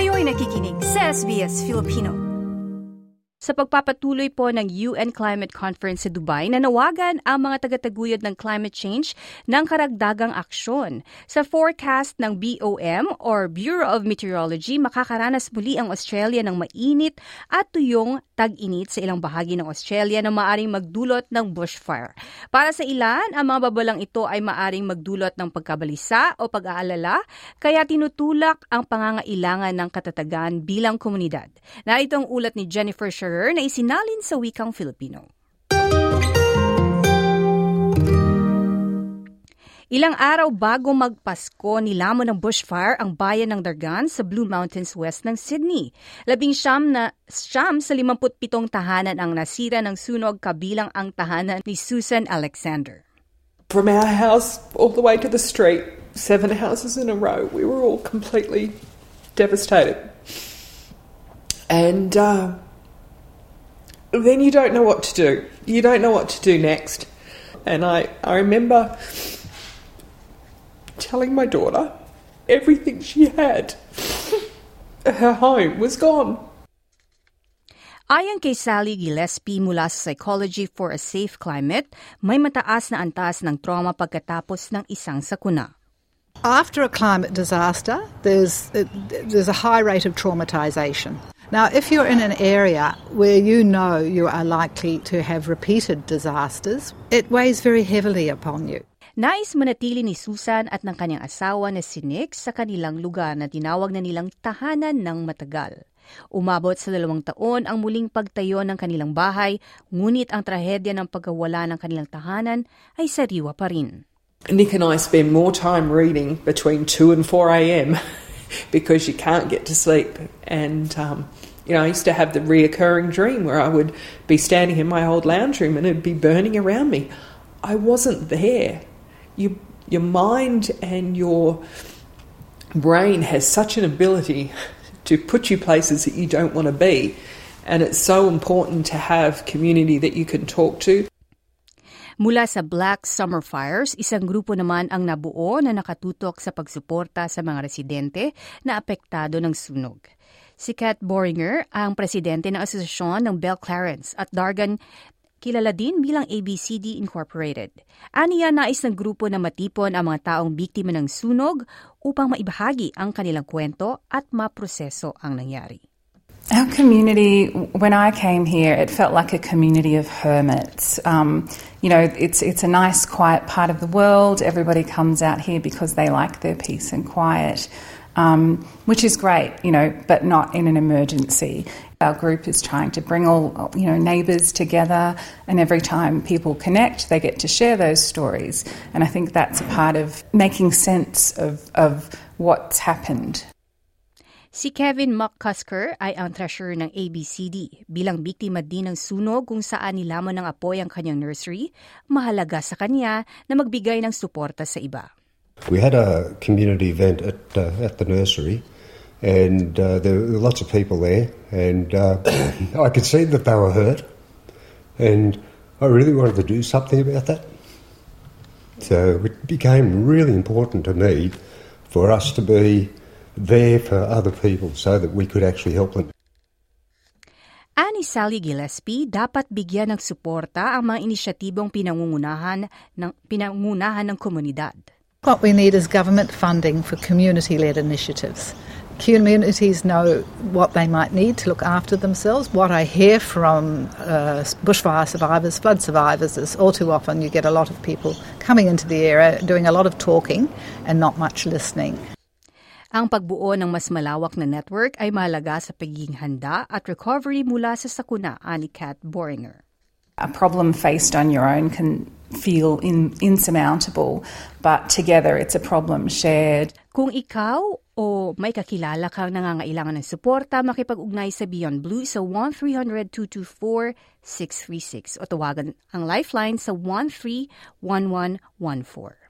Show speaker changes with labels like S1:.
S1: Kayo'y nakikinig sa SBS Filipino. Sa pagpapatuloy po ng UN Climate Conference sa Dubai, nanawagan ang mga tagataguyod ng climate change ng karagdagang aksyon. Sa forecast ng BOM or Bureau of Meteorology, makakaranas muli ang Australia ng mainit at tuyong tag-init sa ilang bahagi ng Australia na maaring magdulot ng bushfire. Para sa ilan, ang mga babalang ito ay maaring magdulot ng pagkabalisa o pag-aalala, kaya tinutulak ang pangangailangan ng katatagan bilang komunidad. Narito ang ulat ni Jennifer lecturer na isinalin sa wikang Filipino. Ilang araw bago magpasko, nilamon ng bushfire ang bayan ng Dargan sa Blue Mountains west ng Sydney. Labing siyam na siyam sa 57 tahanan ang nasira ng sunog kabilang ang tahanan ni Susan Alexander.
S2: From our house all the way to the street, seven houses in a row, we were all completely devastated. And uh, then you don't know what to do. You don't know what to do next. And I, I remember telling my daughter everything she had. Her home was gone.
S1: Ayon kay Sally Gillespie mula sa Psychology for a Safe Climate, may mataas na antas ng trauma pagkatapos ng isang sakuna.
S3: After a climate disaster, there's, there's a high rate of traumatization. Now, if you're in an area where you know you are likely to have repeated disasters, it weighs very heavily upon you.
S1: Nais manatili ni Susan at ng kanyang asawa na si Nick sa kanilang lugar na tinawag na nilang tahanan ng matagal. Umabot sa dalawang taon ang muling pagtayo ng kanilang bahay, ngunit ang trahedya ng pagkawala ng kanilang tahanan ay sariwa pa rin.
S2: Nick and I spend more time reading between 2 and 4 a.m. because you can't get to sleep. And, um, you know, I used to have the reoccurring dream where I would be standing in my old lounge room and it'd be burning around me. I wasn't there. You, your mind and your brain has such an ability to put you places that you don't want to be. And it's so important to have community that you can talk to.
S1: Mula sa Black Summer Fires, isang grupo naman ang nabuo na nakatutok sa pagsuporta sa mga residente na apektado ng sunog. Si Kat Boringer ang presidente ng asosasyon ng Bell Clarence at Dargan kilala din bilang ABCD Incorporated. Aniya nais ng grupo na matipon ang mga taong biktima ng sunog upang maibahagi ang kanilang kwento at maproseso ang nangyari.
S4: Our community, when I came here, it felt like a community of hermits. Um, you know, it's it's a nice, quiet part of the world. Everybody comes out here because they like their peace and quiet, um, which is great. You know, but not in an emergency. Our group is trying to bring all you know neighbours together, and every time people connect, they get to share those stories. And I think that's a part of making sense of of what's happened.
S1: Si Kevin McCusker ay ang treasurer ng ABCD. Bilang biktima din ng sunog kung saan nilamon ng apoy ang kanyang nursery, mahalaga sa kanya na magbigay ng suporta sa iba.
S5: We had a community event at, uh, at the nursery and uh, there were lots of people there and uh, I could see that they were hurt and I really wanted to do something about that. So it became really important to me for us to be there for other people so that we could actually help them.
S1: Ani Sally Gillespie, dapat bigyan ng suporta ang mga inisyatibong pinangungunahan ng, pinangunahan ng komunidad.
S3: What we need is government funding for community-led initiatives. Communities know what they might need to look after themselves. What I hear from uh, bushfire survivors, flood survivors, is all too often you get a lot of people coming into the area doing a lot of talking and not much listening.
S1: Ang pagbuo ng mas malawak na network ay mahalaga sa pagiging handa at recovery mula sa sakuna, ani Kat Boringer.
S4: A problem faced on your own can feel in, insurmountable, but together it's a problem shared.
S1: Kung ikaw o may kakilala kang nangangailangan ng suporta, makipag-ugnay sa Beyond Blue sa 1-300-224-636 o tawagan ang Lifeline sa 131114.